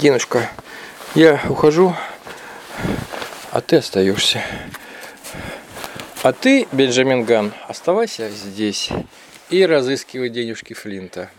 Диночка, я ухожу, а ты остаешься. А ты, Бенджамин Ган, оставайся здесь и разыскивай денежки Флинта.